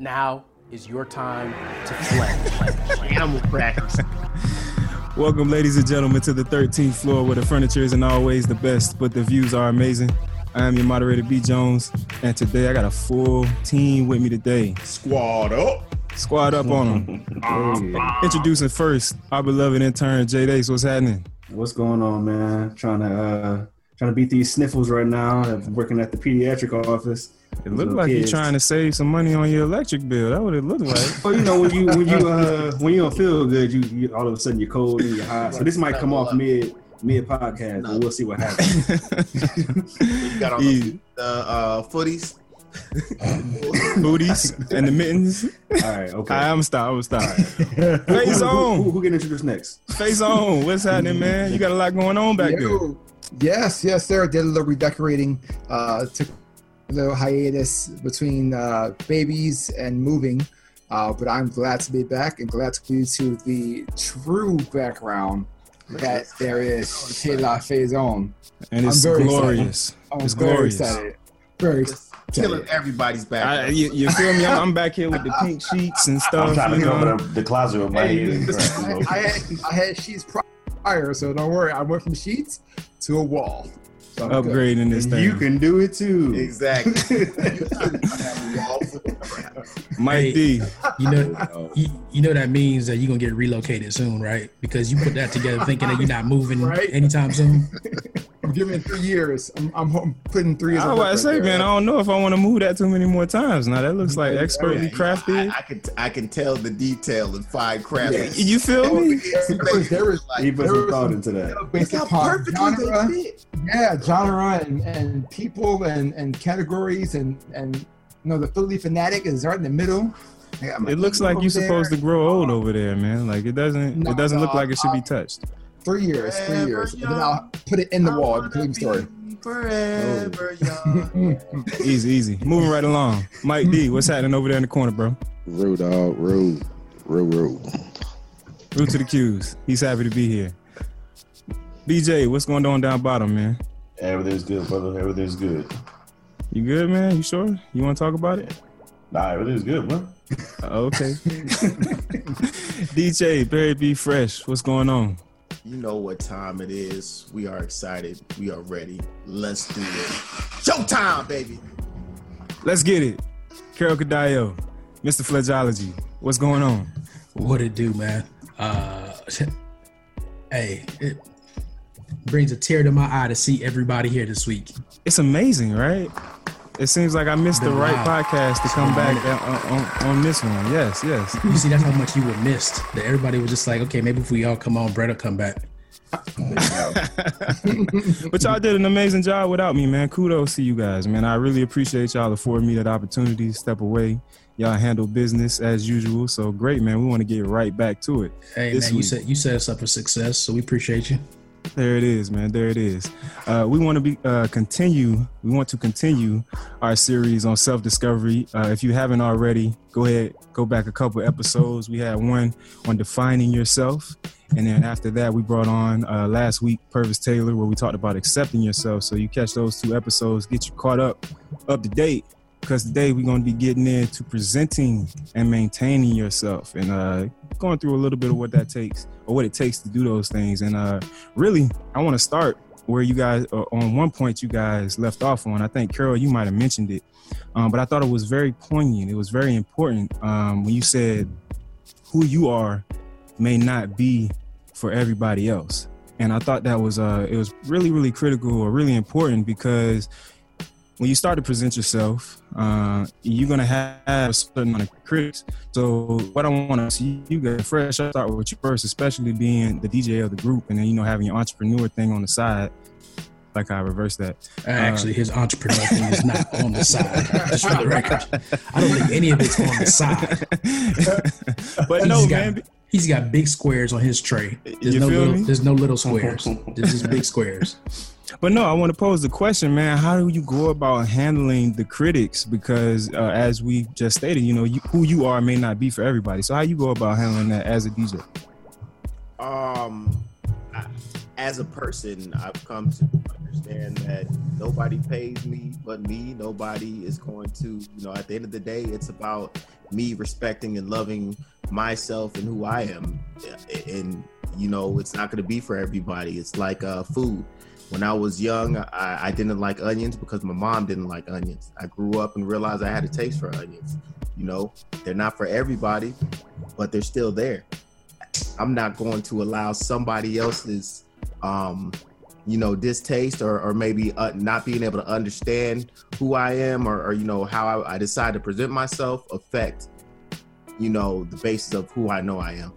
Now is your time to play. Animal crackers. Welcome, ladies and gentlemen, to the 13th floor where the furniture isn't always the best, but the views are amazing. I am your moderator, B. Jones, and today I got a full team with me today. Squad up. Squad up on them. Introducing first our beloved intern, Jay Dace. What's happening? What's going on, man? Trying to uh trying to beat these sniffles right now. I'm working at the pediatric office. It looked like you're trying to save some money on your electric bill. That's what it looked like. Well, you know when you when you uh when you don't feel good, you, you all of a sudden you're cold and you're hot. So this might come off mid mid podcast, but we'll see what happens. You got on the, the uh, footies. Booties and the mittens. All right, okay. I'm stop. I'm stop. who, Face who, on. who, who getting introduced next? Face on. What's happening, man? You got a lot going on back there. Yes, yes, sir. Did a little redecorating. Uh, took a little hiatus between uh, babies and moving. Uh, but I'm glad to be back and glad to be to the true background that there is Chez La Faison. And it's I'm very glorious. I'm It's very glorious. excited. Very Killing everybody's back. I, you, you feel me? I'm, I'm back here with the pink sheets and stuff. I'm stuff. trying to You cover the, the closet with my Hey, head. and listen, crap, you know. I, I had I had sheets prior, so don't worry. I went from sheets to a wall. So Upgrading this And thing. you can do it too. exactly. Mike Hey. D. You know, you, you know that means that you're gonna get relocated soon, right? Because you put that together thinking that you're not moving Right. anytime soon. I'm giving it three years. I'm, I'm home- putting three years. I of was work about to say, right there. man, I don't know if I want to move that too many more times. Now that looks like expertly I, crafted. I can I can tell the detail in fine craft. Yeah. You feel me? There was, there was He put There some was thought into that. Based how upon perfectly genre, they yeah, genre and, and people and, and categories and and you know the Phillie Phanatic is right in the middle. I It looks like you're supposed to grow old over there, man. Like it doesn't. No, It doesn't look like it should be I- touched. Three years, three Forever years, and then. I'll put it in the I wall. wanna The Cleveland story. be Forever young. Easy, easy. Moving right along. Mike D, what's happening over there in the corner, bro? Real dog, real, real, real. Root to the cues. He's happy to be here. BJ, what's going on down bottom, man? Everything's good, brother. Everything's good. You good, man? You sure? You want to talk about it? Nah, everything's good, bro. Uh, okay. DJ, Barry B. Fresh, what's going on? You know what time it is. We are excited. We are ready. Let's do it. Showtime, baby. Let's get it. Carol Cadillo, Mr. Fledgeology, what's going on? What it do, man? Uh, hey, it brings a tear to my eye to see everybody here this week. It's amazing, right? It seems like I missed the right wild. podcast to come back on, on, on this one. Yes, yes. You see, that's how much you were missed. That everybody was just like, okay, maybe if we all come on, Brett will come back. but y'all did an amazing job without me, man. Kudos to you guys, man. I really appreciate y'all affording me that opportunity to step away. Y'all handle business as usual. So great, man. We want to get right back to it. Hey, man, you week. set you set us up for success, so we appreciate you. There it is, man. There it is. Uh, we want to be uh, continue. We want to continue our series on self discovery. Uh, if you haven't already, go ahead, go back a couple episodes. We had one on defining yourself, and then after that, we brought on uh, last week Purvis Taylor, where we talked about accepting yourself. So you catch those two episodes, get you caught up, up to date. Because today we're going to be getting into presenting and maintaining yourself, and uh, going through a little bit of what that takes or what it takes to do those things. And uh, really, I want to start where you guys, uh, on one point, you guys left off on. I think, Carol, you might have mentioned it, um, but I thought it was very poignant. It was very important um, when you said who you are may not be for everybody else. And I thought that was uh, it was really, really critical or really important because when you start to present yourself, uh, you're gonna have a certain amount of critics. So what I want to see you get fresh. I'll start with you first, especially being the DJ of the group, and then you know having your entrepreneur thing on the side. Like I reversed that. Uh, Actually, his entrepreneur thing is not on the side. Just for the record, I don't think any of it's on the side. but He's no, got- man. He's got big squares on his tray. There's You no feel little, me? there's no little squares. There's just big squares. But no, I want to pose the question, man. How do you go about handling the critics? Because uh, as we just stated, you know, you, who you are may not be for everybody. So how you go about handling that as a DJ? um I- as a person i've come to understand that nobody pays me but me. Nobody is going to, you know, at the end of the day, it's about me respecting and loving myself and who I am. And, you know, it's not going to be for everybody. It's like uh, food. When I was young, I, I didn't like onions because my mom didn't like onions. I grew up and realized I had a taste for onions. You know, they're not for everybody, but they're still there. I'm not going to allow somebody else's um, you know distaste or, or maybe uh, not being able to understand who i am or, or you know how I, I, decide to present myself affect you know the basis of who i know i am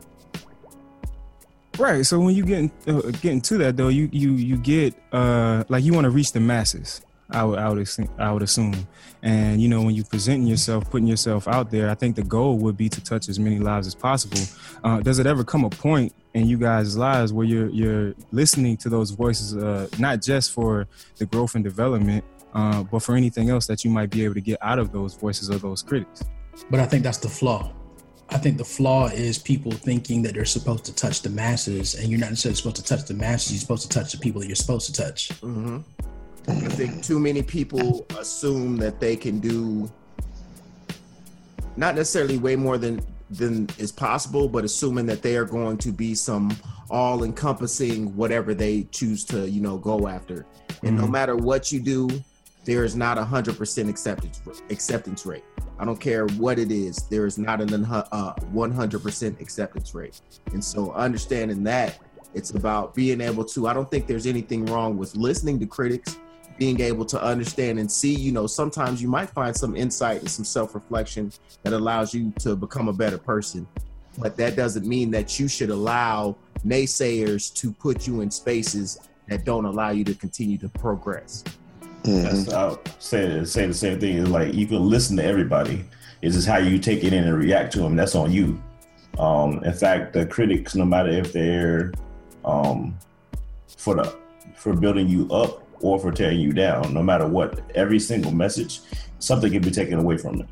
right so when you get uh, getting to that though you you you get uh like you want to reach the masses I would, I would, I would assume. And you know, when you presenting yourself, putting yourself out there, I think the goal would be to touch as many lives as possible. Uh, does it ever come a point in you guys' lives where you're you're listening to those voices, uh, not just for the growth and development, uh, but for anything else that you might be able to get out of those voices or those critics? But I think that's the flaw. I think the flaw is people thinking that they're supposed to touch the masses, and you're not necessarily supposed to touch the masses. You're supposed to touch the people that you're supposed to touch. Mm-hmm. I think too many people assume that they can do not necessarily way more than than is possible, but assuming that they are going to be some all encompassing whatever they choose to, you know, go after. And mm-hmm. no matter what you do, there is not a hundred percent acceptance acceptance rate. I don't care what it is. There is not an uh, 100% acceptance rate. And so understanding that it's about being able to, I don't think there's anything wrong with listening to critics being able to understand and see, you know, sometimes you might find some insight and some self reflection that allows you to become a better person. But that doesn't mean that you should allow naysayers to put you in spaces that don't allow you to continue to progress. Mm-hmm. That's I'll say, say the same thing. Is like you can listen to everybody. It's just how you take it in and react to them. That's on you. Um, in fact, the critics, no matter if they're um, for the for building you up or for tearing you down, no matter what. Every single message, something can be taken away from it.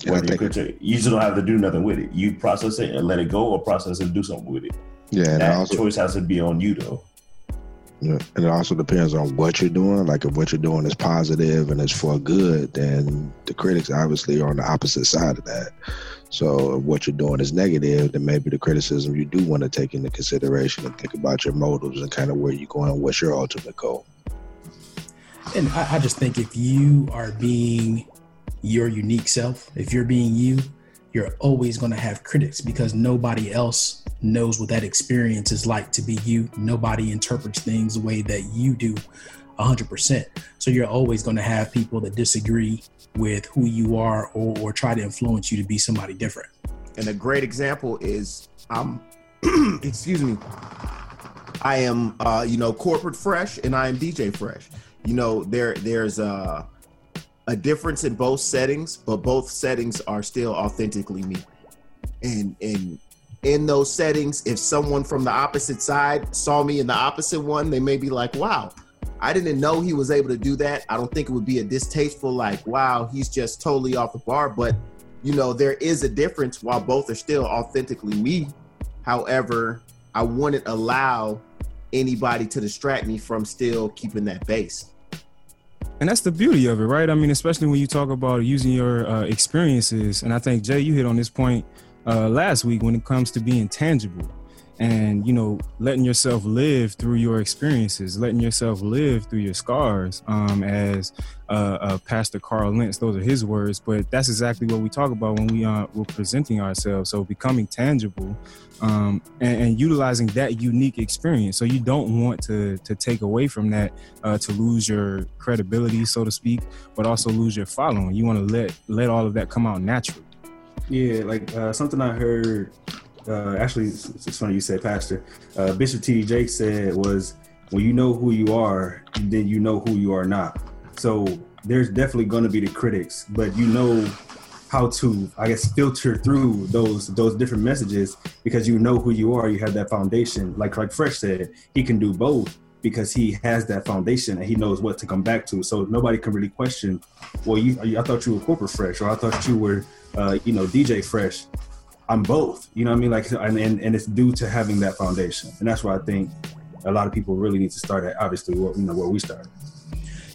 Yeah, you, could, you just don't have to do nothing with it. You process it and let it go, or process it and do something with it. Yeah, that also, choice has to be on you, though. And it also depends on what you're doing. Like if what you're doing is positive and it's for good, then the critics obviously are on the opposite side of that. So if what you're doing is negative, then maybe the criticism you do want to take into consideration and think about your motives and kind of where you're going, what's your ultimate goal. And I, I just think if you are being your unique self, if you're being you, you're always going to have critics because nobody else knows what that experience is like to be you. Nobody interprets things the way that you do 100%. So you're always going to have people that disagree with who you are or, or try to influence you to be somebody different. And a great example is I'm, um, excuse me, I am, uh, you know, corporate fresh and I am DJ fresh you know there there's a a difference in both settings, but both settings are still authentically me. And and in those settings, if someone from the opposite side saw me in the opposite one, they may be like, "Wow, I didn't know he was able to do that." I don't think it would be a distasteful like, "Wow, he's just totally off the bar." But you know, there is a difference while both are still authentically me. However, I wouldn't allow anybody to distract me from still keeping that base and that's the beauty of it right i mean especially when you talk about using your uh, experiences and i think jay you hit on this point uh, last week when it comes to being tangible and you know letting yourself live through your experiences letting yourself live through your scars um, as uh, uh, pastor carl lentz those are his words but that's exactly what we talk about when we are uh, we're presenting ourselves. So becoming tangible um, and, and, utilizing that unique experience. So you don't want to to take away from that uh, to lose your credibility so to speak but also lose your following. You want to let let all of that come out naturally yeah like uh, something i heard uh, actually, it's funny you said pastor. Uh, Bishop T.D. Jakes said was when you know who you are, then you know who you are not. So there's definitely going to be the critics, but you know how to, I guess, filter through those those different messages because you know who you are. You have that foundation. Like like Fresh said, he can do both because he has that foundation and he knows what to come back to. So nobody can really question. Well, you, I thought you were corporate fresh, or I thought you were, uh, you know, DJ fresh. I'm both. You know what I mean? Like, and, and, and it's due to having that foundation, and that's why I think a lot of people really need to start at. Obviously, what you know where we started.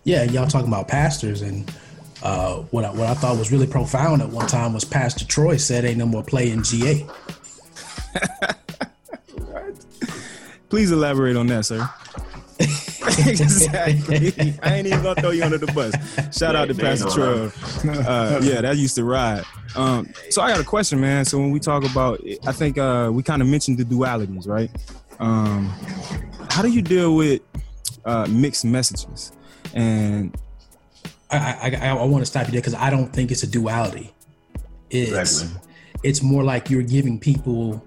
Yeah, y'all talking about pastors and uh, what I, what I thought was really profound at one time was Pastor Troy said, "Ain't no more play in GA." Please elaborate on that, sir. exactly. I ain't even gonna throw you under the bus. Shout out to They- they Pastor Troy. Uh, yeah, that used to ride. Um, so I got a question, man. So when we talk about, I think uh, we kind of mentioned the dualities, right? Um, how do you deal with uh, mixed messages? And I I, I, I want to stop you there because I don't think it's a duality. It's Exactly. it's more like you're giving people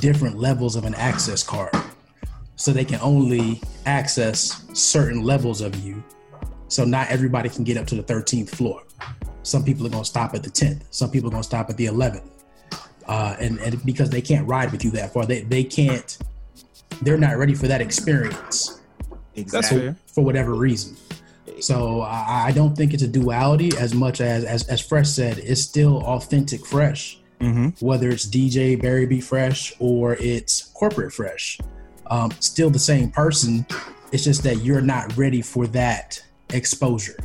different levels of an access card, so they can only access certain levels of you. So not everybody can get up to the 13th floor. Some people are going to stop at the 10th. Some people are going to stop at the 11th. Uh, and, and because they can't ride with you that far, they, they can't, they're not ready for that experience Exactly. fair. for whatever reason. So I, I don't think it's a duality as much as, as as Fresh said, it's still authentic Fresh. Mm-hmm. Whether it's DJ Barry B Fresh or it's corporate Fresh, um, still the same person. It's just that you're not ready for that exposure.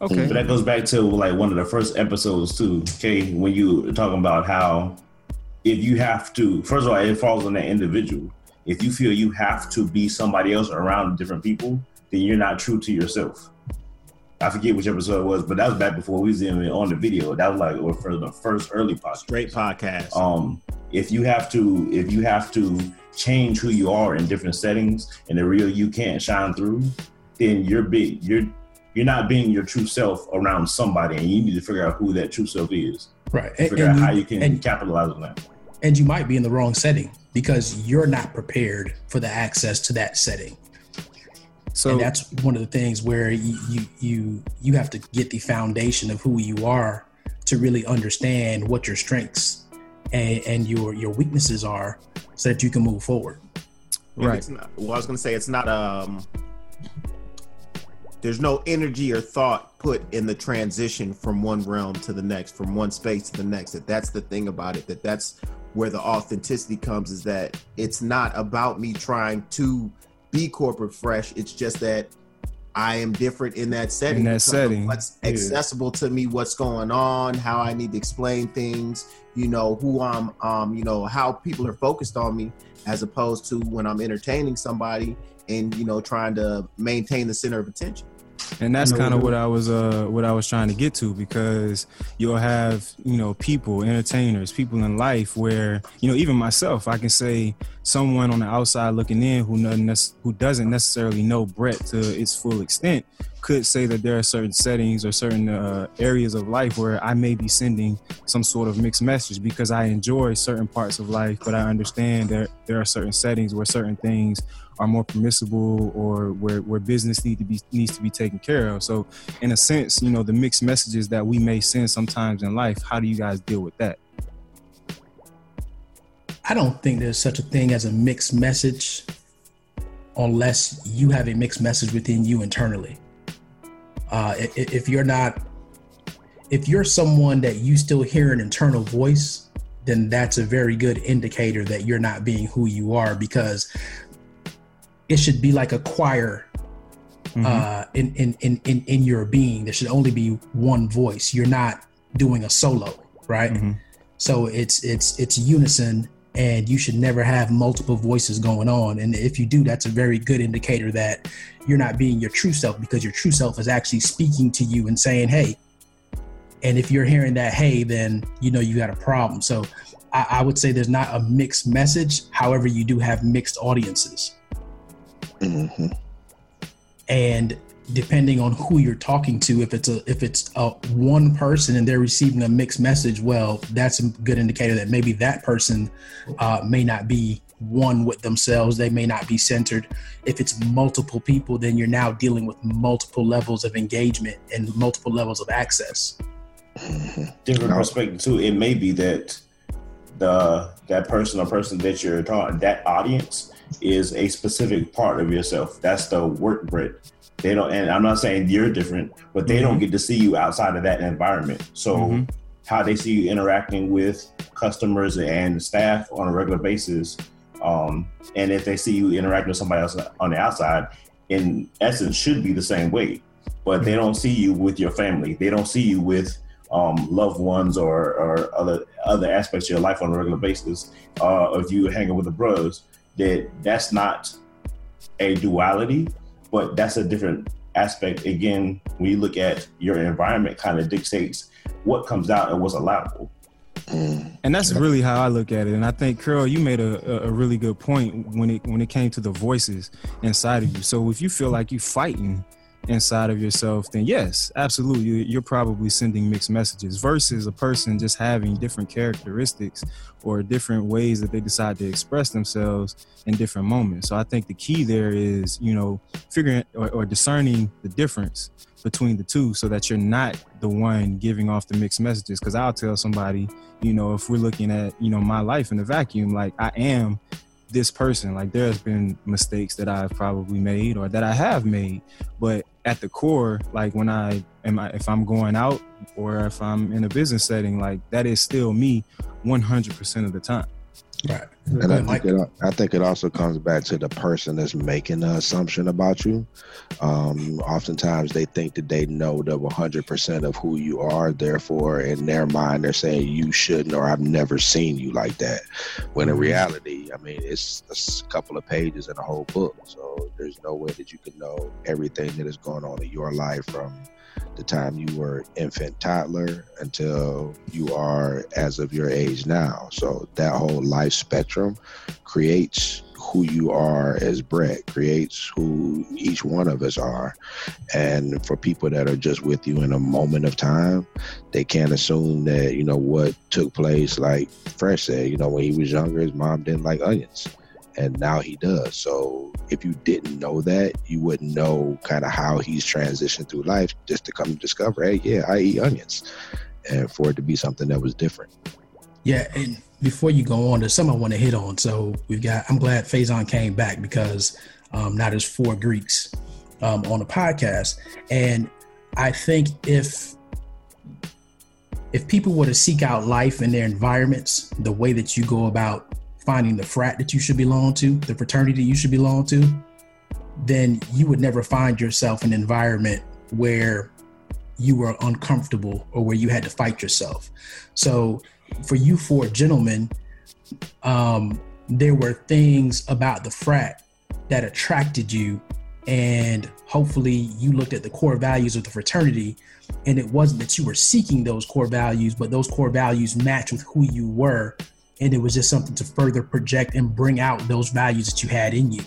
Okay. But that goes back to like one of the first episodes too. Okay, when you were talking about how if you have to, first of all, it falls on that individual. If you feel you have to be somebody else around different people, then you're not true to yourself. I forget which episode it was, but that was back before we was even on the video. That was like or for the first early podcast. Straight podcast. um if you have to if you have to change who you are in different settings and the real you can't shine through then you're big you're you're not being your true self around somebody and you need to figure out who that true self is Right. And, figure and out how you- you can and- capitalize on that and you might be in the wrong setting because you're not prepared for the access to that setting. So and that's one of the things where you, you you you have to get the foundation of who you are to really understand what your strengths and, and your your weaknesses are so that you can move forward right. not- well, I was gonna say it's not. Um, there's no energy or thought put in the transition from one realm to the next, from one space to the next. That that's the thing about it. That that's where the authenticity comes. Is that it's not about me trying to be corporate fresh. It's just that I am different in that setting. In that setting, what's yeah. accessible to me, what's going on, how I need to explain things. You know who I'm. Um, you know how people are focused on me as opposed to when I'm entertaining somebody and you know trying to maintain the center of attention. And that's kind of what I was uh what I was trying to get to because you'll have you know people entertainers people in life where you know even myself I can say someone on the outside looking in who nec- who doesn't necessarily know Brett to its full extent could say that there are certain settings or certain uh, areas of life where I may be sending some sort of mixed message because I enjoy certain parts of life but I understand that there are certain settings where certain things are more permissible or where, where business need to be needs to be taken care of. So in a sense, you know, the mixed messages that we may send sometimes in life, how do you guys deal with that? i don't think there's such a thing as a mixed message unless you have a mixed message within you internally uh, i- i- if you're not if you're someone that you still hear an internal voice then that's a very good indicator that you're not being who you are because it should be like a choir Mhm. uh, in, in, in, in, in your being. There should only be one voice. You're not doing a solo, right? Mhm. So it's it's it's unison, and you should never have multiple voices going on. And if you do, that's a very good indicator that you're not being your true self because your true self is actually speaking to you and saying, "Hey." And if you're hearing that, "Hey," then you know you got a problem. So I, I would say there's not a mixed message. However, you do have mixed audiences hmm and depending on who you're talking to if it's a if it's a one person and they're receiving a mixed message well that's a good indicator that maybe that person uh, may not be one with themselves. They may not be centered. If it's multiple people then you're now dealing with multiple levels of engagement and multiple levels of access. Different No. perspective too. It may be that the that person or person that you're talking that audience is a specific part of yourself that's the work Brett they don't and i'm not saying you're different but they don't get to see you outside of that environment so Mhm. how they see you interacting with customers and staff on a regular basis um, and if they see you interacting with somebody else on the outside in essence should be the same way, but they don't see you with your family. They don't see you with um, loved ones or, or other other aspects of your life on a regular basis. Uh, if you hanging with the bros, that that's not a duality, but that's a different aspect. Again, when you look at your environment, kind of dictates what comes out and what's allowable. Mm. And that's really how I look at it. And I think, Curl, you made a, a, a really good point when it when it came to the voices inside of you. So if you feel like you're fighting inside of yourself, then yes, absolutely, you- you're probably sending mixed messages. Versus a person just having different characteristics or different ways that they decide to express themselves in different moments. So I think the key there is, you know, figuring or, or discerning the difference between the two so that you're not the one giving off the mixed messages because i'll tell somebody you know if we're looking at you know my life in a vacuum like i am this person. Like there's been mistakes that i've probably made or that i have made but at the core like when i am I, if i'm going out or if i'm in a business setting like that is still me 100% of the time Right. And I Mike? think, it, I think it also comes back to the person that's making the assumption about you. Um, oftentimes, they think that they know the 100% of who you are. Therefore, in their mind, they're saying you shouldn't, or I've never seen you like that. When in reality, I mean, it's, it's a couple of pages in a whole book. So there's no way that you can know everything that is going on in your life from the time you were infant toddler until you are as of your age now. So that whole life spectrum creates who you are as Brett, creates who each one of us are. And for people that are just with you in a moment of time, they can't assume that, you know, what took place, like Fresh said, you know, when he was younger, his mom didn't like onions. And now he does. So if you didn't know that, you wouldn't know kind of how he's transitioned through life just to come discover, hey, yeah, I eat onions. And for it to be something that was different. Yeah, and before you go on, there's something I want to hit on. So we've got. I'm glad Faison came back because um, now there's four Greeks um, on the podcast, and I think if if people were to seek out life in their environments, the way that you go about finding the frat that you should belong to, the fraternity you should belong to, then you would never find yourself in an environment where you were uncomfortable or where you had to fight yourself. So for you four gentlemen, um, there were things about the frat that attracted you, and hopefully you looked at the core values of the fraternity, and it wasn't that you were seeking those core values, but those core values matched with who you were, and it was just something to further project and bring out those values that you had in you.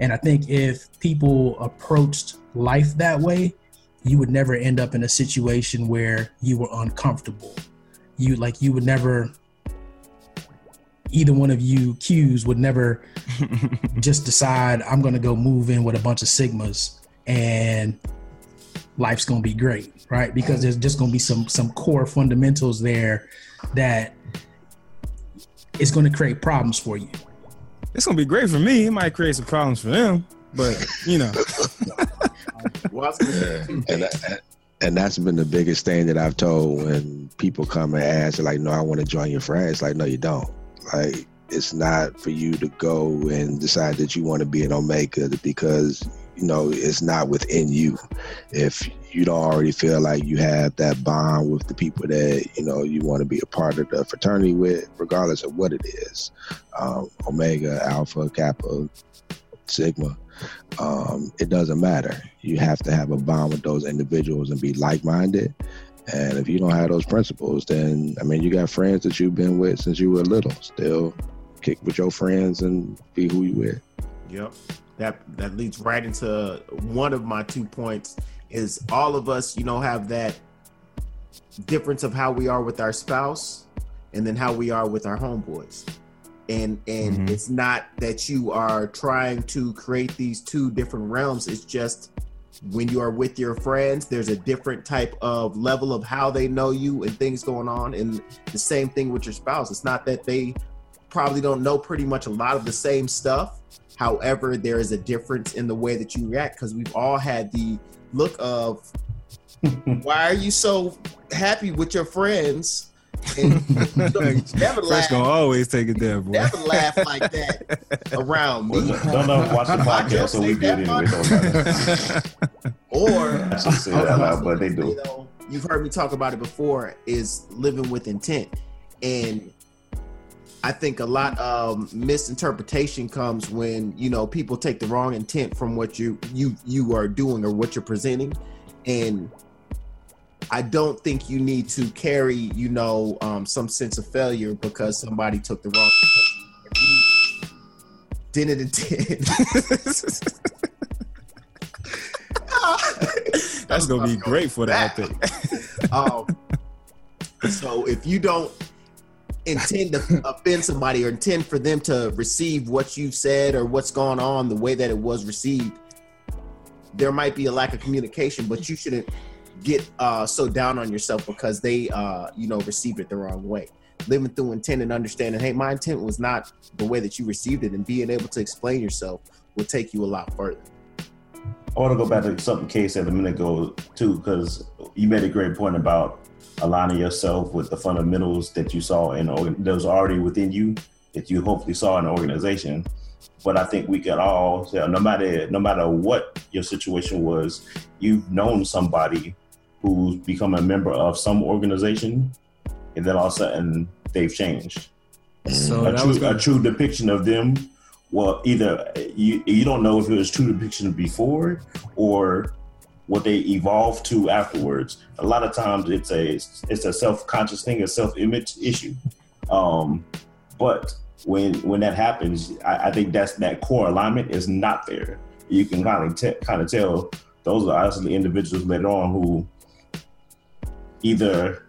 And I think if people approached life that way, you would never end up in a situation where you were uncomfortable you like you would never either one of you Q's would never just decide I'm gonna go move in with a bunch of Sigmas and life's gonna be great, right? Because there's just gonna be some some core fundamentals there that is gonna create problems for you. it's gonna be great for me it might create some problems for them but you know Well, I was gonna say two and, that- and that's been the biggest thing that I've told when people come and ask, like, no, I want to join your friends. Like, no, you don't. Like, it's not for you to go and decide that you want to be an Omega because, you know, it's not within you. If you don't already feel like you have that bond with the people that, you know, you want to be a part of the fraternity with, regardless of what it is um, Omega, Alpha, Kappa, Sigma um, it doesn't matter. You have to have a bond with those individuals and be like minded. And if you don't have those principles, then I mean, you got friends that you've been with since you were little. Still kick with your friends and be who you with. Yep. That that leads right into one of my two points is all of us, you know, have that difference of how we are with our spouse and then how we are with our homeboys. And and Mhm. it's not that you are trying to create these two different realms. It's just when you are with your friends, there's a different type of level of how they know you and things going on. And the same thing with your spouse. It's not that they probably don't know pretty much a lot of the same stuff. However, there is a difference in the way that you react because we've all had the look of why are you so happy with your friends And never Fresh laugh, gonna always take it there, boy. never laugh like that around me. don't don't know watch the podcast, so we ain't good that anyway. Don't. Or I should say that loud, but they You do. know, you've heard me talk about it before. Is living with intent, and I think a lot of misinterpretation comes when you know people take the wrong intent from what you you you are doing or what you're presenting, and I don't think you need to carry you know um, some sense of failure because somebody took the wrong. If you Didn't intend. That's gonna be great for the outtake. um, so if you don't intend to offend somebody or intend for them to receive what you've said or what's going on the way that it was received, there might be a lack of communication, but you shouldn't get uh, so down on yourself because they, uh, you know, received it the wrong way. Living through intent and understanding, hey, my intent was not the way that you received it, and being able to explain yourself will take you a lot further. I want to go back to something Kay said a minute ago too, because you made a great point about aligning yourself with the fundamentals that you saw in was already within you that you hopefully saw in the organization. But I think we can all say, no matter no matter what your situation was, you've known somebody who's become a member of some organization, and then all of a sudden they've changed So a true, a true depiction of them. Well, either you you don't know if it was true depiction before or what they evolve to afterwards. A lot of times it's a it's a self conscious thing, a self image issue. Um, but when when that happens, I, I think that's that core alignment is not there. You can kind of te- kind of tell those are obviously individuals later on who either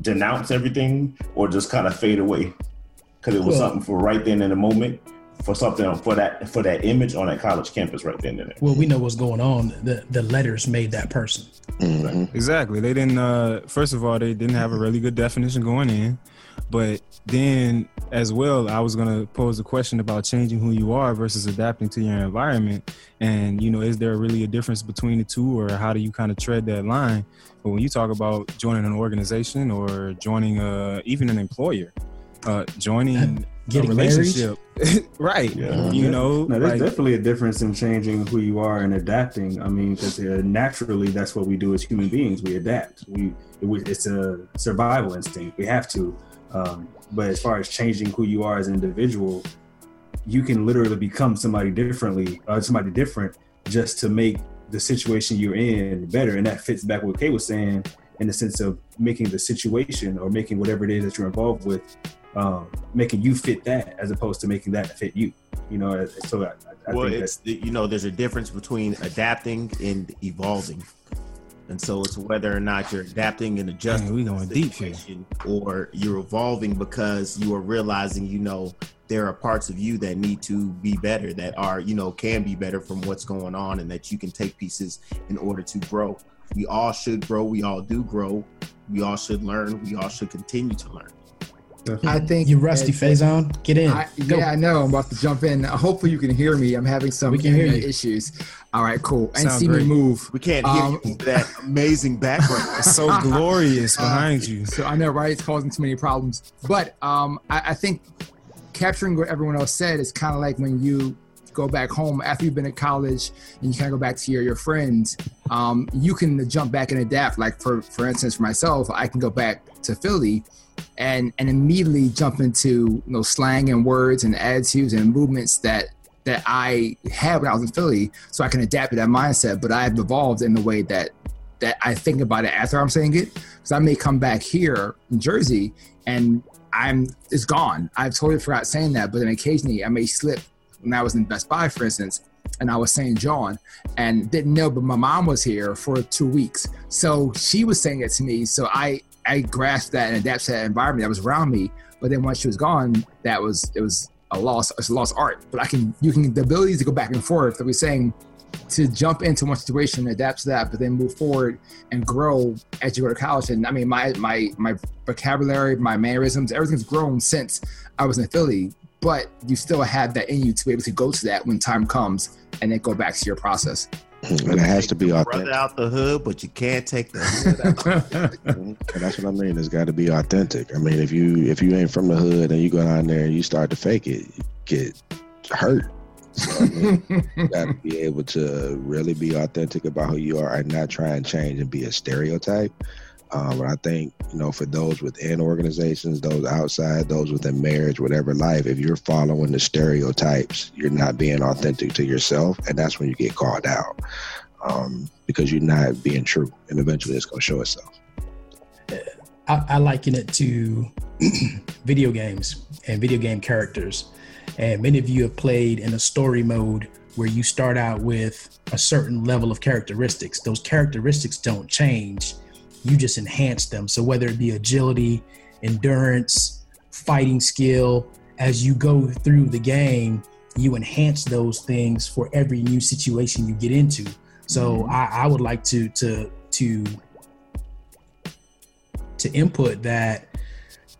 denounce everything or just kind of fade away because it was something for right then in the moment for something for that for that image on that college campus right then and there. Well, we know what's going on. The the letters made that person. Mhm. exactly. They didn't. Uh, first of all, they didn't have a really good definition going in, but then as well, I was gonna pose a question about changing who you are versus adapting to your environment. And you know, is there really a difference between the two, or how do you kind of tread that line? But when you talk about joining an organization or joining uh, even an employer, uh, joining Getting a relationship, right? Yeah. You know, No, there's like- definitely a difference in changing who you are and adapting. I mean, because uh, naturally, that's what we do as human beings. We adapt. We, we it's a survival instinct. We have to. Um, but as far as changing who you are as an individual, you can literally become somebody differently, uh, somebody different, just to make the situation you're in better. And that fits back what Kay was saying in the sense of making the situation or making whatever it is that you're involved with, um, making you fit that as opposed to making that fit you. You know, so I, I well, think it's you know, there's a difference between adapting and evolving, and so it's whether or not you're adapting and adjusting. Man, we the going deep here. situation, or you're evolving because you are realizing, you know, there are parts of you that need to be better, that are you know can be better from what's going on, and that you can take pieces in order to grow. We all should grow. We all do grow. We all should learn. We all should continue to learn. That- I think You rusty that- Faison, get in. I, yeah, I know. I'm about to jump in. Hopefully, you can hear me. I'm having some We can hear you. issues. All right, cool. And Sound see great. me move. We can't hear Um, you that amazing background. It's so glorious behind you. So I know, right? It's causing too many problems. But um, I, I think capturing what everyone else said is kind of like when you go back home after you've been at college and you kind of go back to your, your friends. Um, you can jump back and adapt. Like for for instance, for myself, I can go back to Philly and and immediately jump into you know slang and words and attitudes and movements that that I had when I was in Philly, so I can adapt to that mindset. But I've evolved in the way that that I think about it after I'm saying it, because I may come back here in Jersey and I'm it's gone. I've totally forgot saying that, but then occasionally I may slip when I was in Best Buy, for instance, and I was saying jawn and didn't know, but my mom was here for two weeks, so she was saying it to me. So I I grasped that and adapted to that environment that was around me. But then once she was gone, that was it was a loss. It's a lost art. But I can you can the ability to go back and forth. That we're saying to jump into one situation, adapt to that, but then move forward and grow as you go to college. And I mean, my my my vocabulary, my mannerisms, everything's grown since I was in Philly. But you still have that in you to be able to go to that when time comes, and then go back to your process. Mm-hmm. And it has to be Brother authentic. out the hood, but you can't take the hood out. Mm-hmm. That's what I mean. It's got to be authentic. I mean, if you if you ain't from the hood and you go down there and you start to fake it, you get hurt. So I mean, you got to be able to really be authentic about who you are and not try and change and be a stereotype. Um, but I think you know, for those within organizations, those outside, those within marriage, whatever life, if you're following the stereotypes, you're not being authentic to yourself, and that's when you get called out um, because you're not being true, and eventually it's gonna show itself. I, I liken it to video games and video game characters. And many of you have played in a story mode where you start out with a certain level of characteristics. Those characteristics don't change, you just enhance them. So, whether it be agility, endurance, fighting skill, as you go through the game, you enhance those things for every new situation you get into. So, I, I would like to to to to input that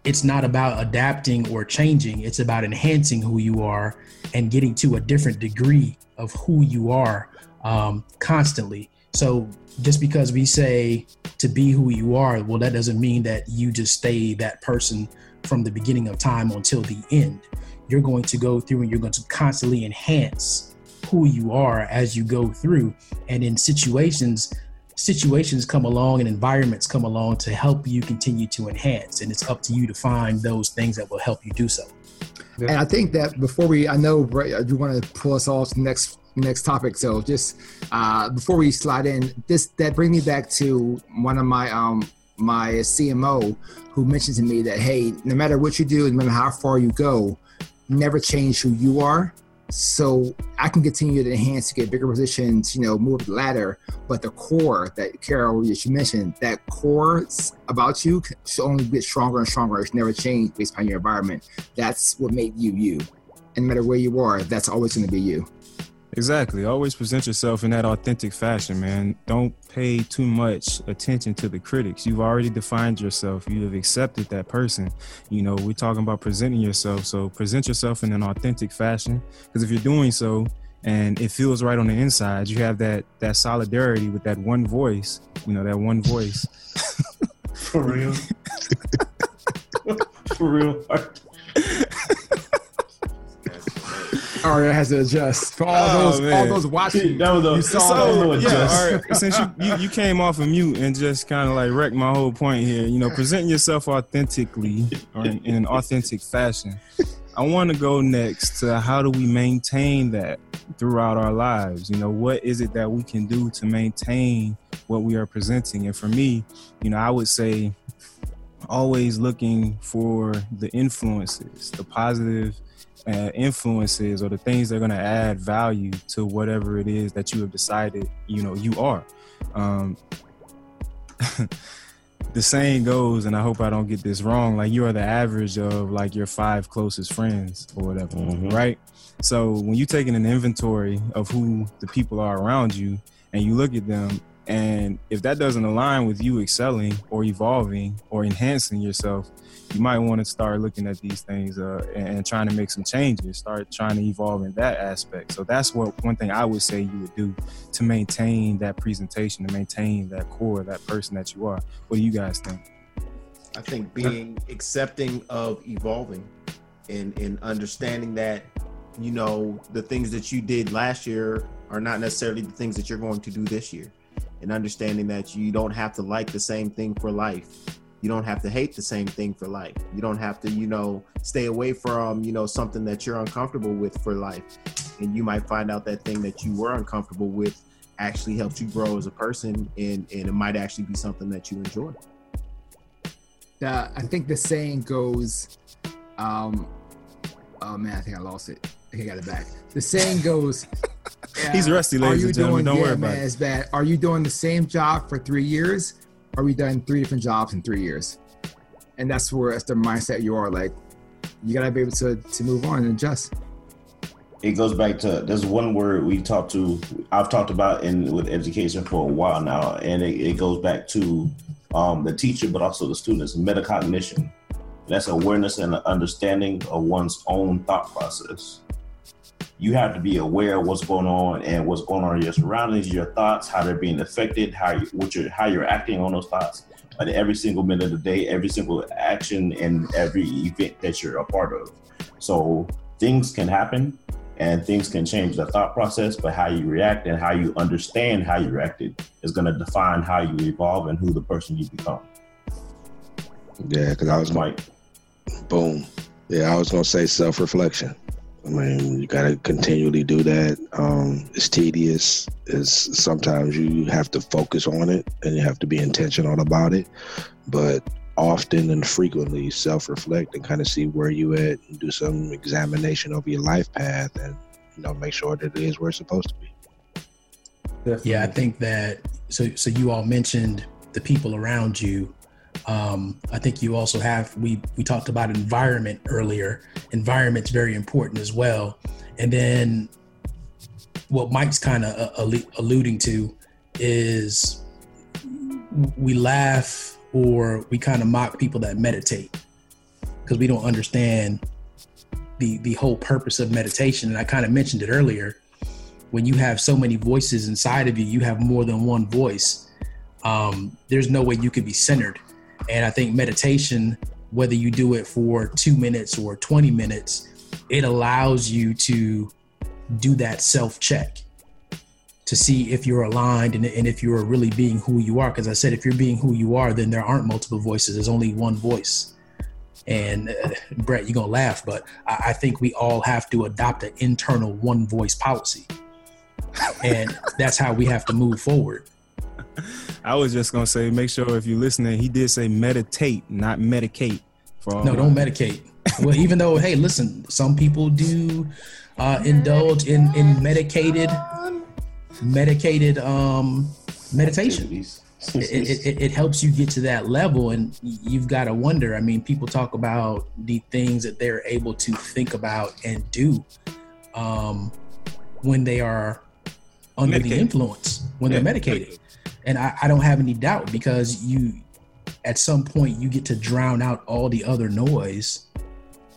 it's not about adapting or changing it's about enhancing who you are and getting to a different degree of who you are um, constantly so just because we say to be who you are well that doesn't mean that you just stay that person from the beginning of time until the end. You're going to go through and you're going to constantly enhance who you are as you go through. And in situations situations come along and environments come along to help you continue to enhance. And it's up to you to find those things that will help you do so. And I think that before we, I know I do want to pull us all to the next next topic. So just uh, before we slide in, this that brings me back to one of my um my CMO who mentioned to me that hey, no matter what you do, no matter how far you go, never change who you are. So I can continue to enhance to get bigger positions, you know, move the ladder. But the core that Carol, that you mentioned, that core about you should only get stronger and stronger. It's never change based on your environment. That's what made you you. And no matter where you are, that's always going to be you. Exactly. Always present yourself in that authentic fashion, man. Don't pay too much attention to the critics. You've already defined yourself. You have accepted that person. You know, we're talking about presenting yourself. So present yourself in an authentic fashion. Because if you're doing so and it feels right on the inside, you have that that solidarity with that one voice. You know, that one voice. For real. For real. Aria has to adjust for all Oh, those all those watching. That was a- you saw So, that. no yeah, adjust. all right. Since you, you, you came off of mute and just kind of like wrecked my whole point here, you know, presenting yourself authentically or in, in an authentic fashion. I want to go next to how do we maintain that throughout our lives? You know, what is it that we can do to maintain what we are presenting? And for me, you know, I would say always looking for the influences, the positive uh, influences or the things that are going to add value to whatever it is that you have decided you know you are um, the saying goes and i hope i don't get this wrong like you are the average of like your five closest friends or whatever Mhm. right so when you're taking an inventory of who the people are around you and you look at them and if that doesn't align with you excelling or evolving or enhancing yourself you might want to start looking at these things uh, and, trying to make some changes. Start trying to evolve in that aspect. So that's what one thing i would say you would do to maintain that presentation to maintain that core that person that you are. What do you guys think? I think being accepting of evolving and and understanding that you know the things that you did last year are not necessarily the things that you're going to do this year and understanding that you don't have to like the same thing for life. You don't have to hate the same thing for life. You don't have to you know stay away from you know something that you're uncomfortable with for life. And you might find out that thing that you were uncomfortable with actually helped you grow as a person and and it might actually be something that you enjoy I think the saying goes, um, oh man, I think I lost it. I think I got it back. The saying goes, He's rusty, are ladies you and gentlemen. doing- Don't yeah, worry about man, it. It's bad. Are you doing the same job for three years? Or are we done three different jobs in three years? And that's where that's the mindset you are. Like, you gotta be able to to move on and adjust. it goes back to there's one word we talked to I've talked about in with education for a while now, and it, it goes back to um, the teacher, but also the students, metacognition. That's awareness and understanding of one's own thought process. You have to be aware of what's going on and what's going on in your surroundings, your thoughts, how they're being affected, how you, what you're, how you're acting on those thoughts, at every single minute of the day, every single action, and every event that you're a part of. So things can happen, and things can change the thought process, but how you react and how you understand how you reacted is going to define how you evolve and who the person you become. Yeah, because I was Mike. boom. Yeah, I was gonna say self reflection. I mean, you gotta continually do that. Um, it's tedious. It's sometimes you have to focus on it and you have to be intentional about it. But often and frequently, self reflect and kind of see where you at and do some examination of your life path and you know make sure that it is where it's supposed to be. Definitely. Yeah, I think that so so you all mentioned the people around you. Um, I think you also have we we talked about environment earlier. Environment's very important as well. And then what Mike's kind of alluding to is we laugh or we kind of mock people that meditate because we don't understand the the whole purpose of meditation. And I kind of mentioned it earlier. When you have so many voices inside of you, you have more than one voice. Um, there's no way you could be centered and I think meditation, whether you do it for two minutes or 20 minutes, it allows you to do that self check to see if you're aligned and, and if you're really being who you are. Because I said, if you're being who you are, then there aren't multiple voices, there's only one voice. And uh, Brett, you're going to laugh, but I, I think we all have to adopt an internal one voice policy. and that's how we have to move forward. I was just gonna say, make sure if you're listening, he did say meditate, not medicate. For no, don't medicate. well, even though, hey, listen, some people do uh, indulge in in medicated, medicated um, meditation. It, it, it, helps you get to that level, and you've got to wonder. I mean, people talk about the things that they're able to think about and do um, when they are under medicated. the influence, when yeah. they're medicated and I, I don't have any doubt because you at some point you get to drown out all the other noise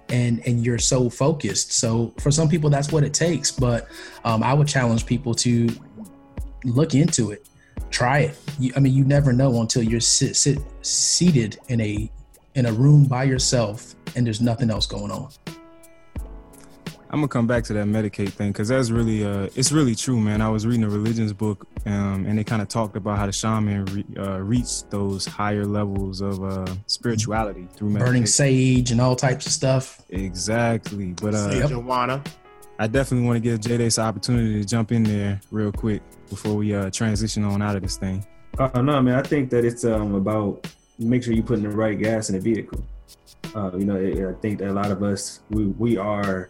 and and you're so focused. So for some people that's what it takes but um, i would challenge people to look into it try it. You, i mean you never know until you're sit, sit seated in a in a room by yourself and there's nothing else going on I'm gonna come back to that Medicaid thing because that's really uh, it's really true, man. I was reading a religions book, um, and they kind of talked about how the shaman re- uh, reached those higher levels of uh, spirituality through burning sage and all types of stuff. Exactly, but uh, sage and I definitely want to give J Dace opportunity to jump in there real quick before we uh, transition on out of this thing. Uh, no, man, I think that it's um, about make sure you put in the right gas in the vehicle. Uh, you know, I think that a lot of us we we are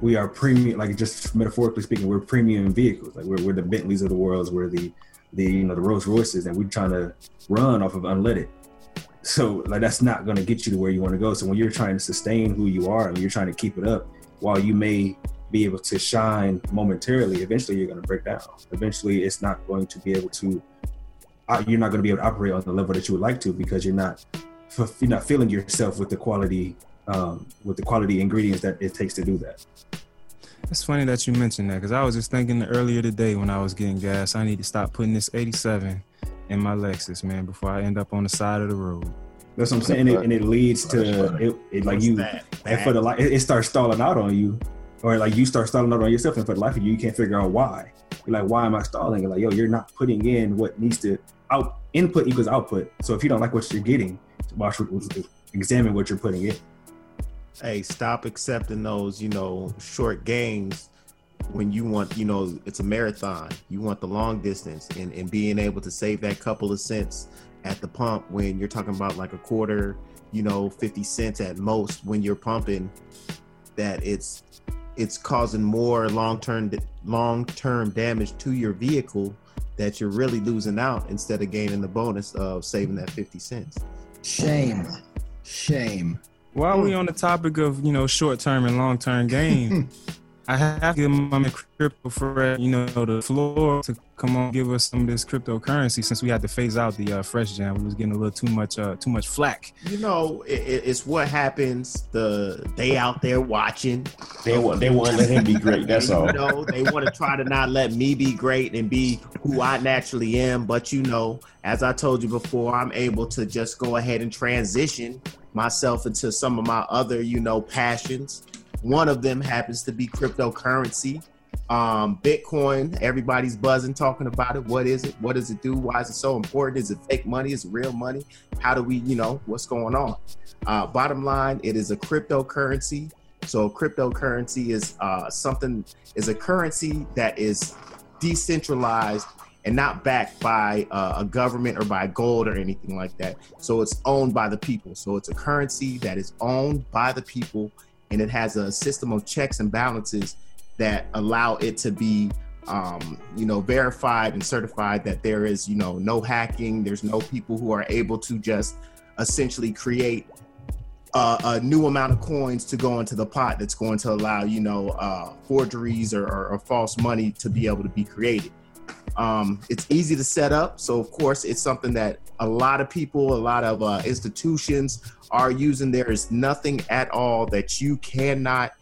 we are premium, like just metaphorically speaking, we're premium vehicles. Like we're, we're the Bentleys of the world, we're the the you know the Rolls Royces, and we're trying to run off of unleaded. So like that's not going to get you to where you want to go. So when you're trying to sustain who you are and you're trying to keep it up, while you may be able to shine momentarily, eventually you're going to break down. Eventually, it's not going to be able to. Uh, you're not going to be able to operate on the level that you would like to because you're not you're not feeling yourself with the quality um, with the quality ingredients that it takes to do that. It's funny that you mentioned that because I was just thinking earlier today when I was getting gas, I need to stop putting this 87 in my Lexus, man, before I end up on the side of the road. That's what I'm saying, and it, leads to it, it like you, and for the life, it, it starts stalling out on you, or like you start stalling out on yourself, and for the life of you, you can't figure out why. You're like, why am I stalling? You're like, yo, you're not putting in what needs to out input equals output. So if you don't like what you're getting, watch, examine what you're putting in hey, stop accepting those, you know, short games when you want, you know, it's a marathon. You want the long distance and, and being able to save that couple of cents at the pump when you're talking about like a quarter, you know, 50 cents at most when you're pumping that it's it's causing more long-term long-term damage to your vehicle that you're really losing out instead of gaining the bonus of saving that 50 cents. Shame. Shame. While we on the topic of you know short term and long term gain, I have to give my man crypto for you know the floor to come on give us some of this cryptocurrency since we had to phase out the uh, fresh jam. We was getting a little too much uh, too much flack. You know, it, it- it's what happens. The they out there watching. They want they want to let him be great. That's all. You know, they want to try to not let me be great and be who I naturally am. But you know, as I told you before, I'm able to just go ahead and transition myself into some of my other, you know, passions. One of them happens to be cryptocurrency. Um, Bitcoin, everybody's buzzing talking about it. What is it? What does it do? Why is it so important? Is it fake money? Is it real money? How do we, you know, what's going on? Uh, bottom line, it is a cryptocurrency. So cryptocurrency is uh, something is a currency that is decentralized and not backed by uh, a government or by gold or anything like that. So it's owned by the people. So it's a currency that is owned by the people, and it has a system of checks and balances that allow it to be um, you know verified and certified that there is you know no hacking there's no people who are able to just essentially create a new amount of coins to go into the pot that's going to allow you know uh, forgeries or, or, or false money to be able to be created um, it's easy to set up. So of course it's something that a lot of people a lot of uh, institutions are using. There is nothing at all that you cannot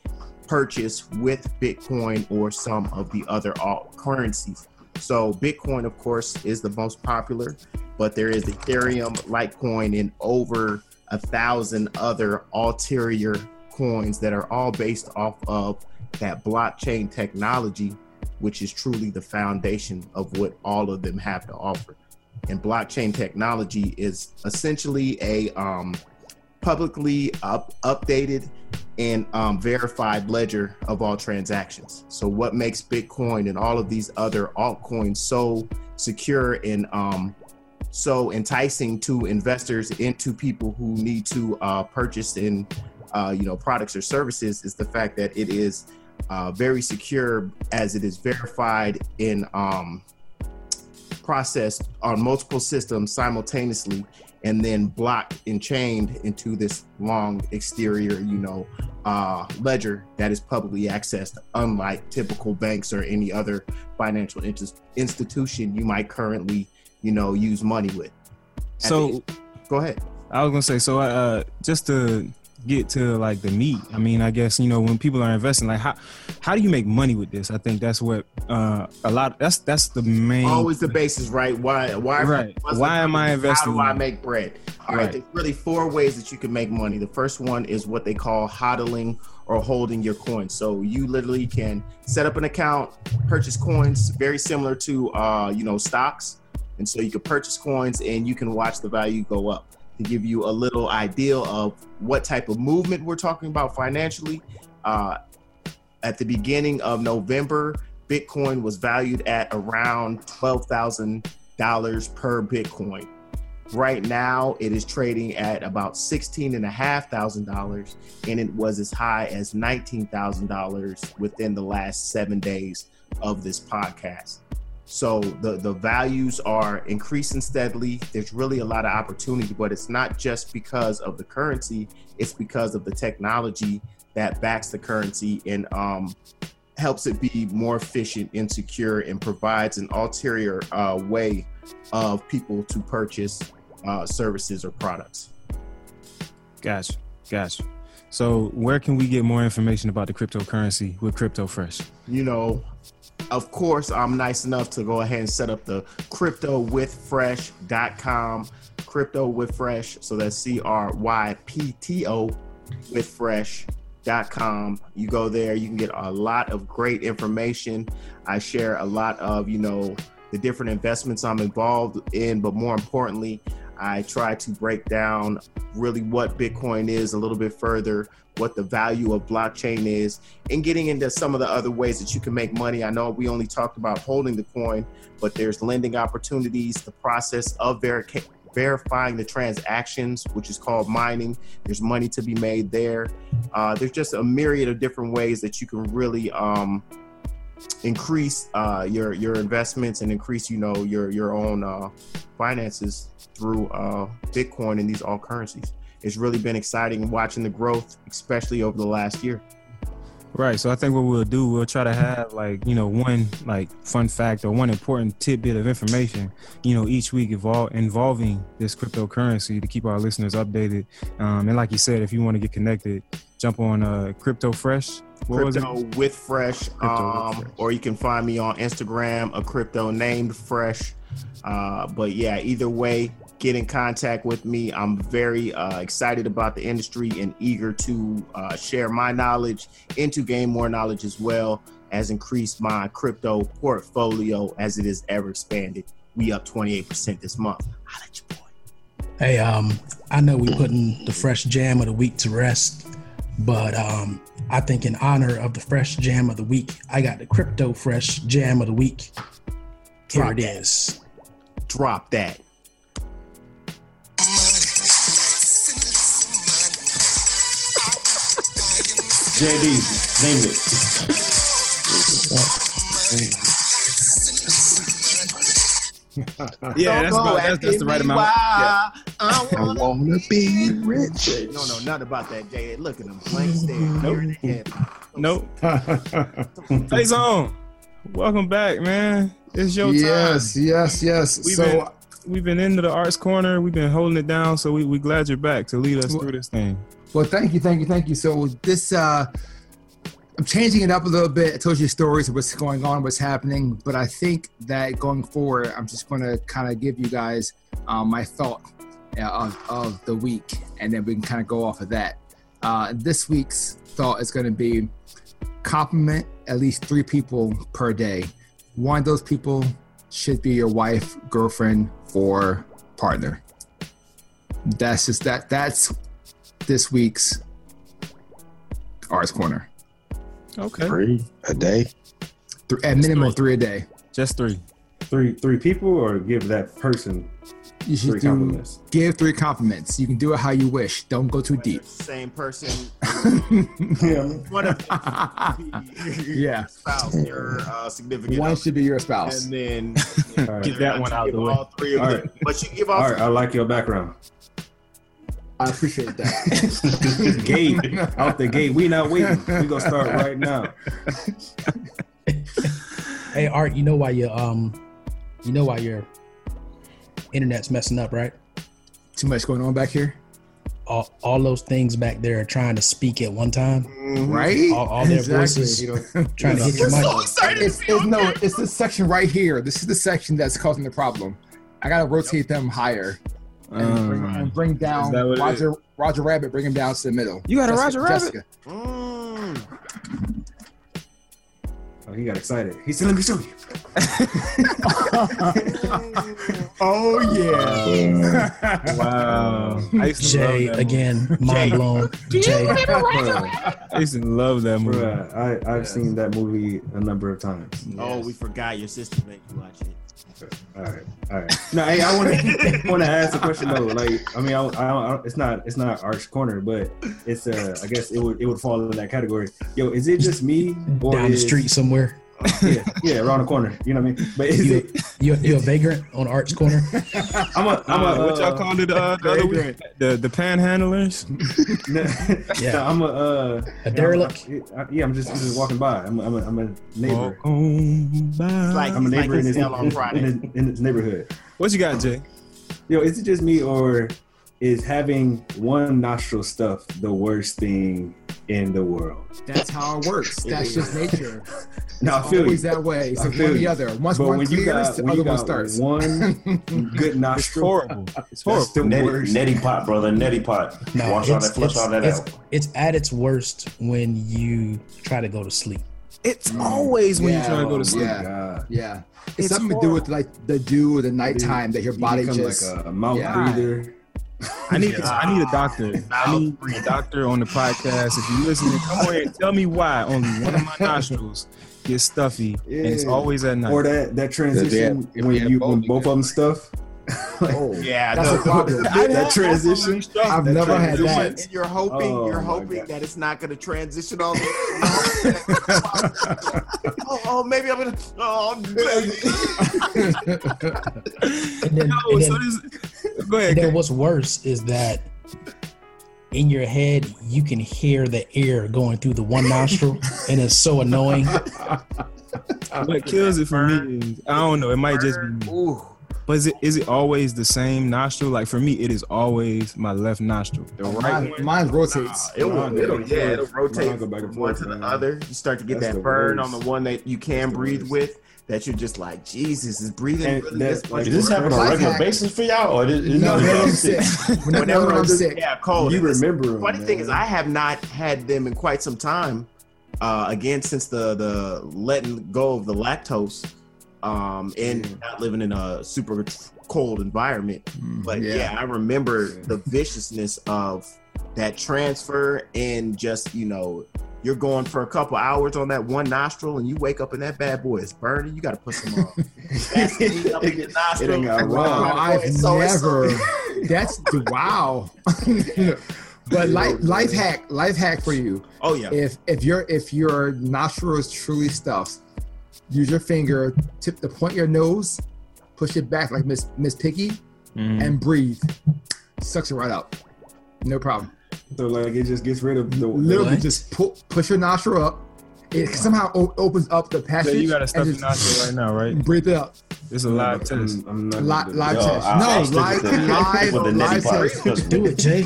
purchase with bitcoin or some of the other alt currencies. So bitcoin of course is the most popular but there is ethereum litecoin and over a thousand other ulterior coins that are all based off of that blockchain technology, which is truly the foundation of what all of them have to offer. And blockchain technology is essentially a um, publicly up, updated and um, verified ledger of all transactions. So, what makes Bitcoin and all of these other altcoins so secure and um, so enticing to investors and to people who need to uh, purchase in uh, you know products or services is the fact that it is uh, very secure as it is verified in um, processed on multiple systems simultaneously and then blocked and chained into this long exterior you know uh, ledger that is publicly accessed unlike typical banks or any other financial inst- institution you might currently you know use money with So go ahead I was gonna say so. Uh, just to get to like the meat. I mean, I guess you know when people are investing, like how how do you make money with this? I think that's what uh, a lot. That's that's the main. always the basis, right? Why? Why? Right. Why am I investing How do I make bread? All right. Right. There's really four ways that you can make money. The first one is what they call hodling or holding your coins. So you literally can set up an account, purchase coins, very similar to uh, you know stocks, and so you can purchase coins and you can watch the value go up. To give you a little idea of what type of movement we're talking about financially, uh, at the beginning of November, Bitcoin was valued at around twelve thousand dollars per Bitcoin. Right now, it is trading at about sixteen and it was as high as nineteen thousand dollars within the last seven days of this podcast. So the the values are increasing steadily. There's really a lot of opportunity, but it's not just because of the currency; it's because of the technology that backs the currency and um, helps it be more efficient and secure and provides an ulterior uh, way of people to purchase uh, services or products. Gotcha, gotcha. So where can we get more information about the cryptocurrency with Crypto Fresh? You know, of course, I'm nice enough to go ahead and set up the cryptowithfresh.com, crypto with fresh. So that's C R Y P T O with fresh.com. You go there, you can get a lot of great information. I share a lot of, you know, the different investments I'm involved in, but more importantly, I try to break down really what Bitcoin is a little bit further, what the value of blockchain is, and getting into some of the other ways that you can make money. I know we only talked about holding the coin, but there's lending opportunities, the process of verifying the transactions, which is called mining. There's money to be made there. Uh, there's just a myriad of different ways that you can really um, increase uh, your your investments and increase, you know, your your own uh, finances through uh, Bitcoin and these alt currencies. It's really been exciting watching the growth, especially over the last year. Right. So I think what we'll do, we'll try to have like, you know, one like fun fact or one important tidbit of information, you know, each week evol- involving this cryptocurrency to keep our listeners updated. Um, and like you said, if you want to get connected, jump on uh, Crypto Fresh. What was it? Crypto with Fresh. Crypto with um, Fresh. Or you can find me on Instagram, a crypto named Fresh. Uh, but yeah, either way, get in contact with me. I'm very uh, excited about the industry and eager to uh, share my knowledge and to gain more knowledge as well as increase my crypto portfolio as it is ever expanded. We up 28% this month. Holla at your boy. Hey, um, I know we putting the fresh jam of the week to rest, but um, I think in honor of the fresh jam of the week, I got the crypto fresh jam of the week. Here Drop it that. is. Drop that. JD, name it. Yeah, that's, Don't go about, that's, that's the right amount. why I I wanna wanna be rich. You don't know nothing about that, Jay. Look at him, blank stare, deer in the head. Nope. Hey, Zone. Welcome back, man. It's your yes, time. yes, yes. We've so been we've been into the arts corner. We've been holding it down, so we we glad you're back to lead us Well- through this thing. Well, thank you, thank you, thank you. So this, uh, I'm changing it up a little bit. I told you stories of what's going on, what's happening, but I think that going forward, I'm just going to kind of give you guys um, my thought uh, of, of the week, and then we can kind of go off of that. Uh, this week's thought is going to be compliment at least three people per day. One of those people should be your wife, girlfriend, or partner. That's just that. That's this week's Arts Corner. Okay, Three a day. Three, at minimum three a day. just three. three three people or give that person You should three do compliments. give three compliments. You can do it how you wish. Don't go too deep. Same person. Yeah. One of Yeah. your spouse, your uh, significant One other. should be your spouse. and then All right. Get that one out of the way. all three of All them. But you give all All right, I like your background. I appreciate that. gate out the gate. We not waiting. We gonna start right now. Hey, Art, you know why your um, you know why your internet's messing up, right? Too much going on back here, All, all those things back there are trying to speak at one time, right? all, all their Exactly. voices You know, trying to hit your We're mic. so excited It's, it's no, it's this section right here. This is the section that's causing the problem. I gotta rotate them higher and, bring, Um, and bring down that what it Roger Roger Rabbit. Bring him down to the middle. You got a Jessica- Roger Rabbit? Mm. oh, he got excited. He said, "Let me show you." Oh yeah. wow. I used to Jay love that again, mind blown. Jay, Movie. I used to love that movie. Bruh, I I've seen that movie a number of times. Oh, we forgot your sister made you watch it. All right, all right. No, hey, I want to want to ask a question though. Like, I mean, I, I, I, it's not it's not Arts Corner, but it's uh, I guess it would it would fall in that category. Yo, is it just me or down the is- street somewhere. Yeah, yeah, around the corner. You know what I mean? But is You, it? you, you a vagrant on Art's corner? I'm a I'm Uh, a what y'all uh, called it uh, the other week? The the panhandlers. yeah, Yeah. I'm a uh, A derelict? I- I- yeah, I'm just I'm just walking by. I'm I'm a, I'm a neighbor. Walk on. Like- I'm a neighbor in his his, L on in, Friday. his, in his neighborhood. What you got, Jay? Yo, is it just me or is having one nostril stuff the worst thing in the world? That's how it works. That's just nature. No, I It's feel you. always that way. So one or the other. Once But one when you clears, got the when other you one starts. one good It's nostril, horrible. It's horrible. the Neti, worst. neti pot, brother. Neti pot. No, Wash all it's, that, flush it's, all that it's, out. it's at its worst when you try to go to sleep. It's mm. always when Yeah. you're trying to go to sleep. Yeah. God. Yeah. It's, It's something to do with like the dew or the nighttime that your body become just like a mouth Yeah. breather. I need I need a doctor. I need a doctor on the podcast. If you're listening, come on here and tell me why only one of my nostrils gets stuffy and it's always at night. Or that that transition if when you have you both, when both of them stuff. oh, Yeah, that's no, a problem. that transition. I've that never had that. And you're hoping, Oh, you're hoping that it's not going to transition all the oh, oh, maybe I'm gonna. Oh, I'm And then, No, and so this, go and then what's worse is that in your head you can hear the air going through the one nostril, and it's so annoying. What kills it for me I don't know. It might just be. Ooh. But is it is it always the same nostril? Like for me, it is always my left nostril. The right Mine, one. mine rotates. It will, it'll, yeah, it'll back rotate and from forth, one to the man. other. You start to get That's that burn worst. on the one that you can That's breathe with. That you're just like, Jesus is breathing And really that's this like- Is this worse?" happen on a regular hack. basis for y'all, or is, is No, this whenever I'm just- sick. Whenever I'm it's- sick. Yeah, cold. You And it's- remember 'em, Funny thing is. I have not had them in quite some time. Uh, again, since the the letting go of the lactose, um, and Mm. not living in a super cold environment. But yeah. I remember the viciousness of that transfer and just you know you're going for a couple hours on that one nostril and you wake up and that bad boy is burning. You got to put some uh, Vaseline up in your nostril. Got Wow. I've so- never. That's wow. but life, life hack, life hack for you. Oh yeah. If if your if your nostril is truly stuffed, use your finger, tip the point of your nose, push it back like Miss Miss Piggy, Mhm. and breathe. Sucks it right up. No problem. So like it just gets rid of the Literally, What? just pu- push your nostril up. It somehow o- opens up the passage. So passage. you gotta stuff your nostril right now, right? Breathe it up. It's a live test. I'm, I'm not Li- gonna live that. Yo, test. No, I stick live, with the- live, live nitty part. test. Trust me. Do it, Jay.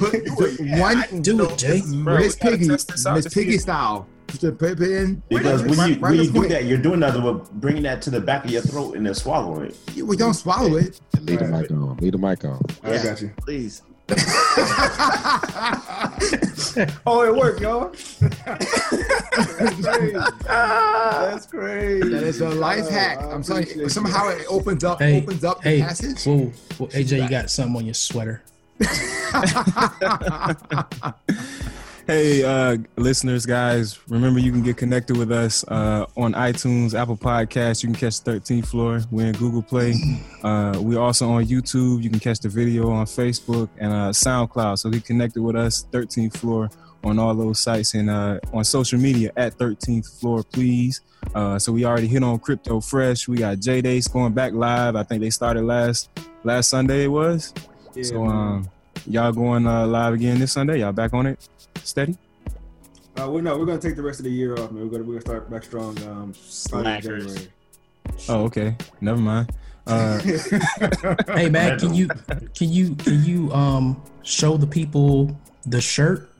One, Do it, Jay. Miss Piggy, test this out Miss Piggy style. Just put it in. Because when you right when on you do point. that, you're doing nothing but bringing that to the back of your throat and then swallowing it. we don't swallow it. Leave the mic on. Leave the mic on. I got you. Please. Oh, it worked, y'all. That's crazy. That is a life Oh, hack. I I'm telling you. Somehow it opens up, Hey, opens up the hey, passage. whoa, whoa, AJ, you got something on your sweater. Hey, uh, listeners, guys, remember you can get connected with us uh, on iTunes, Apple Podcasts. You can catch 13th Floor. We're in Google Play. Uh, we're also on YouTube. You can catch the video on Facebook and uh, SoundCloud. So get connected with us, 13th Floor, on all those sites and uh, on social media at 13th Floor, please. Uh, so we already hit on Crypto Fresh. We got J Days going back live. I think they started last last Sunday. It was. Yeah, so um, y'all going uh, live again this Sunday? Y'all back on it? Steady? Uh, well, no, we're gonna take the rest of the year off, man. We're gonna we're gonna start back strong. Um, starting in Slackers. January. Oh, okay. Never mind. Uh, Hey man, can you can you can you um show the people the shirt?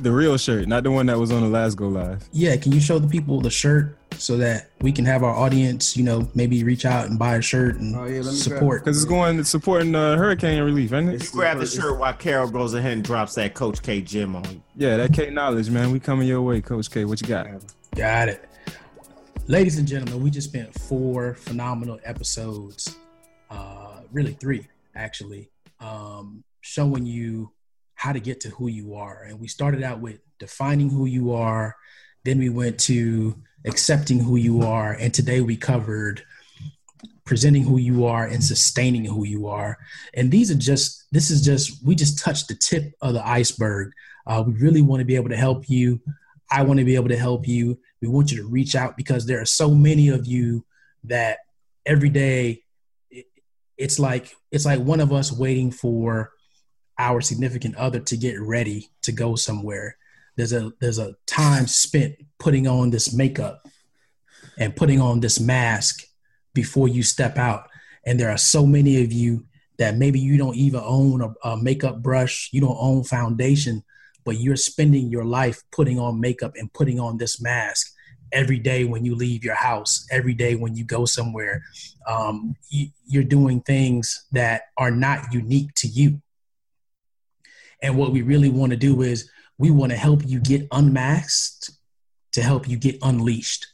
the real shirt, not the one that was on the last go live. Yeah, can you show the people the shirt so that we can have our audience, you know, maybe reach out and buy a shirt and Oh, yeah, let me support. Because it's going supporting uh, hurricane relief, ain't it? You grab the shirt while Carol goes ahead and drops that Coach K gym on you. Yeah, that K knowledge, man. We coming your way, Coach K. What you got? Got it. Ladies and gentlemen, we just spent four phenomenal episodes, uh, really three actually, um, showing you how to get to who you are. And we started out with defining who you are, then we went to accepting who you are, and today we covered presenting who you are and sustaining who you are. And these are just, this is just, we just touched the tip of the iceberg. Uh, we really want to be able to help you. I want to be able to help you. We want you to reach out because there are so many of you that every day it, it's like it's like one of us waiting for our significant other to get ready to go somewhere. There's a there's a time spent putting on this makeup and putting on this mask before you step out. And there are so many of you that maybe you don't even own a, a makeup brush, you don't own foundation, but you're spending your life putting on makeup and putting on this mask every day when you leave your house, every day when you go somewhere. Um, you, you're doing things that are not unique to you. And what we really want to do is we want to help you get unmasked to help you get unleashed,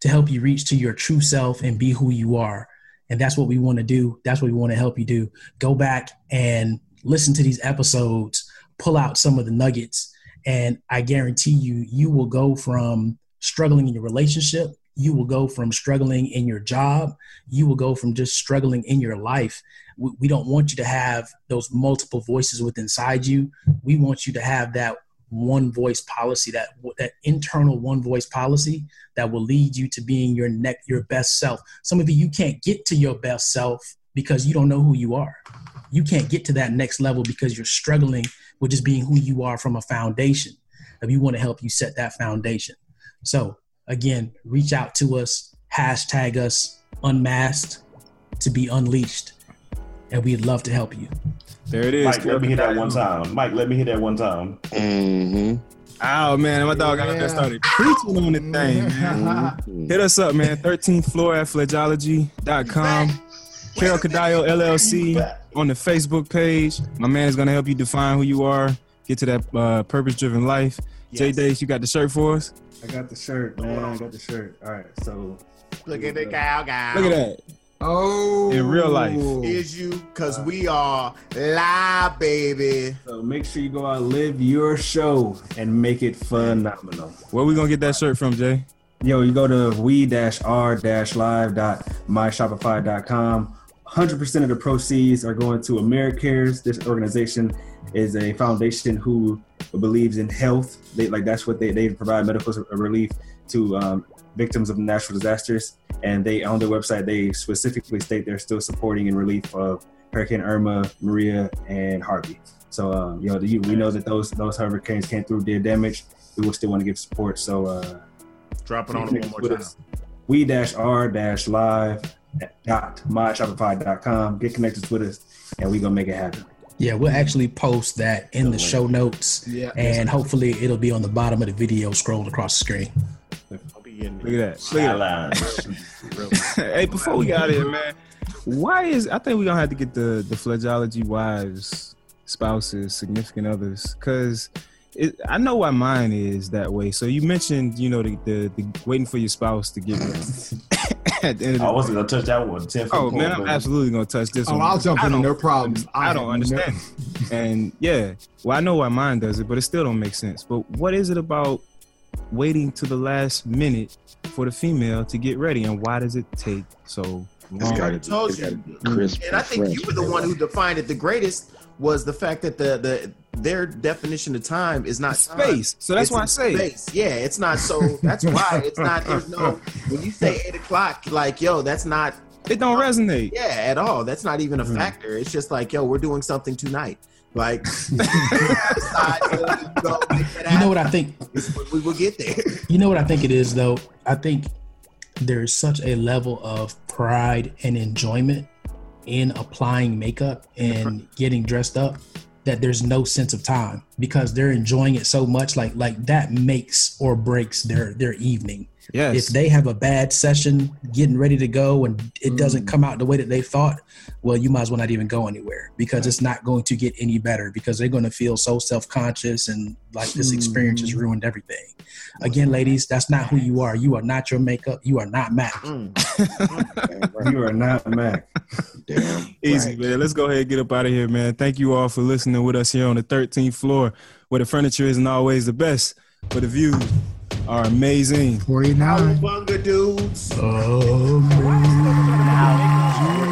to help you reach to your true self and be who you are. And that's what we want to do. That's what we want to help you do. Go back and listen to these episodes, pull out some of the nuggets, and I guarantee you, you will go from struggling in your relationship, you will go from struggling in your job, you will go from just struggling in your life. We, we don't want you to have those multiple voices within inside you. We want you to have that one voice policy, that that internal one voice policy that will lead you to being your neck your best self. Some of you you can't get to your best self because you don't know who you are. you can't get to that next level because you're struggling with just being who you are from a foundation. And we want to help you set that foundation. So again, reach out to us, hashtag us unmasked to be unleashed. And we'd love to help you. There it is. Mike, let me hit that one time. Mike, let me hit that one time. Mm-hmm. Oh man, my dog got Yeah. that started preaching on the thing. Man. Mm-hmm. Hit us up, man. 13th floor at fledgeology.com. Carol Cadillo LLC on the Facebook page. My man is gonna help you define who you are, get to that uh, purpose-driven life. J Yes. Days, you got the shirt for us. I got the shirt, man. I got the shirt. All right, so Look at the cow guy. Look at that. Oh, In real life. Is you because we are live, baby. so make sure you go out, live your show, and make it phenomenal. Where we gonna get that shirt from, Jay? Yo, you go to we-r-live.myshopify.com. 100% of the proceeds are going to AmeriCares. This organization is a foundation who believes in health. They like that's what they they provide medical relief to um, victims of natural disasters. And they on their website they specifically state they're still supporting in relief of Hurricane Irma, Maria, and Harvey. So um, you know the, we know that those those hurricanes came through, did damage. We will still want to give support. So. Uh, Drop it on it one more time. we dash r dash live dot myshopify.com. Get connected with us and we gonna make it happen. Yeah, we'll actually post that in the show notes. Yeah. And hopefully it'll be on the bottom of the video scrolled across the screen. Don't be getting Look at that. Look at Skyline. that. hey, before we got out of here, man, why is I think we're gonna have to get the the fledgeology wives, spouses, significant others, because it, I know why mine is that way. So you mentioned, you know, the the, the waiting for your spouse to get ready. At the end of the I wasn't gonna touch that one. Ten Oh man, I'm absolutely gonna touch this Oh, one. I'll jump I in, don't- no problems. I don't understand. and yeah, well, I know why mine does it, but it still don't make sense. But what is it about waiting to the last minute for the female to get ready, and why does it take so It's long? gotta, told it's gotta you. be crisp And I think fresh, you were the one who defined it the greatest was the fact that the the their definition of time is not time. Space. So that's It's why I say space. Yeah, it's not so. That's why it's not. There's no. When you say eight o'clock, like yo, that's not. it don't resonate. Yeah, at all. That's not even a Hmm. factor. It's just like yo, we're doing something tonight. Like, decide to go make that You know what. I think we will get there. You know what I think it is though? I think there's such a level of pride and enjoyment in applying makeup and getting dressed up that there's no sense of time because they're enjoying it so much like like that makes or breaks their their evening. Yes. If they have a bad session getting ready to go and it doesn't come out the way that they thought, well, you might as well not even go anywhere because it's not going to get any better because they're going to feel so self conscious and like this experience has ruined everything. Again, ladies, that's not who you are. You are not your makeup. You are not Mac. Mm. You are not Mac. Damn Easy, right. man. Let's go ahead and get up out of here, man. Thank you all for listening with us here on the 13th floor, where the furniture isn't always the best, but the views are amazing. 49. Bunga dudes. Oh, man.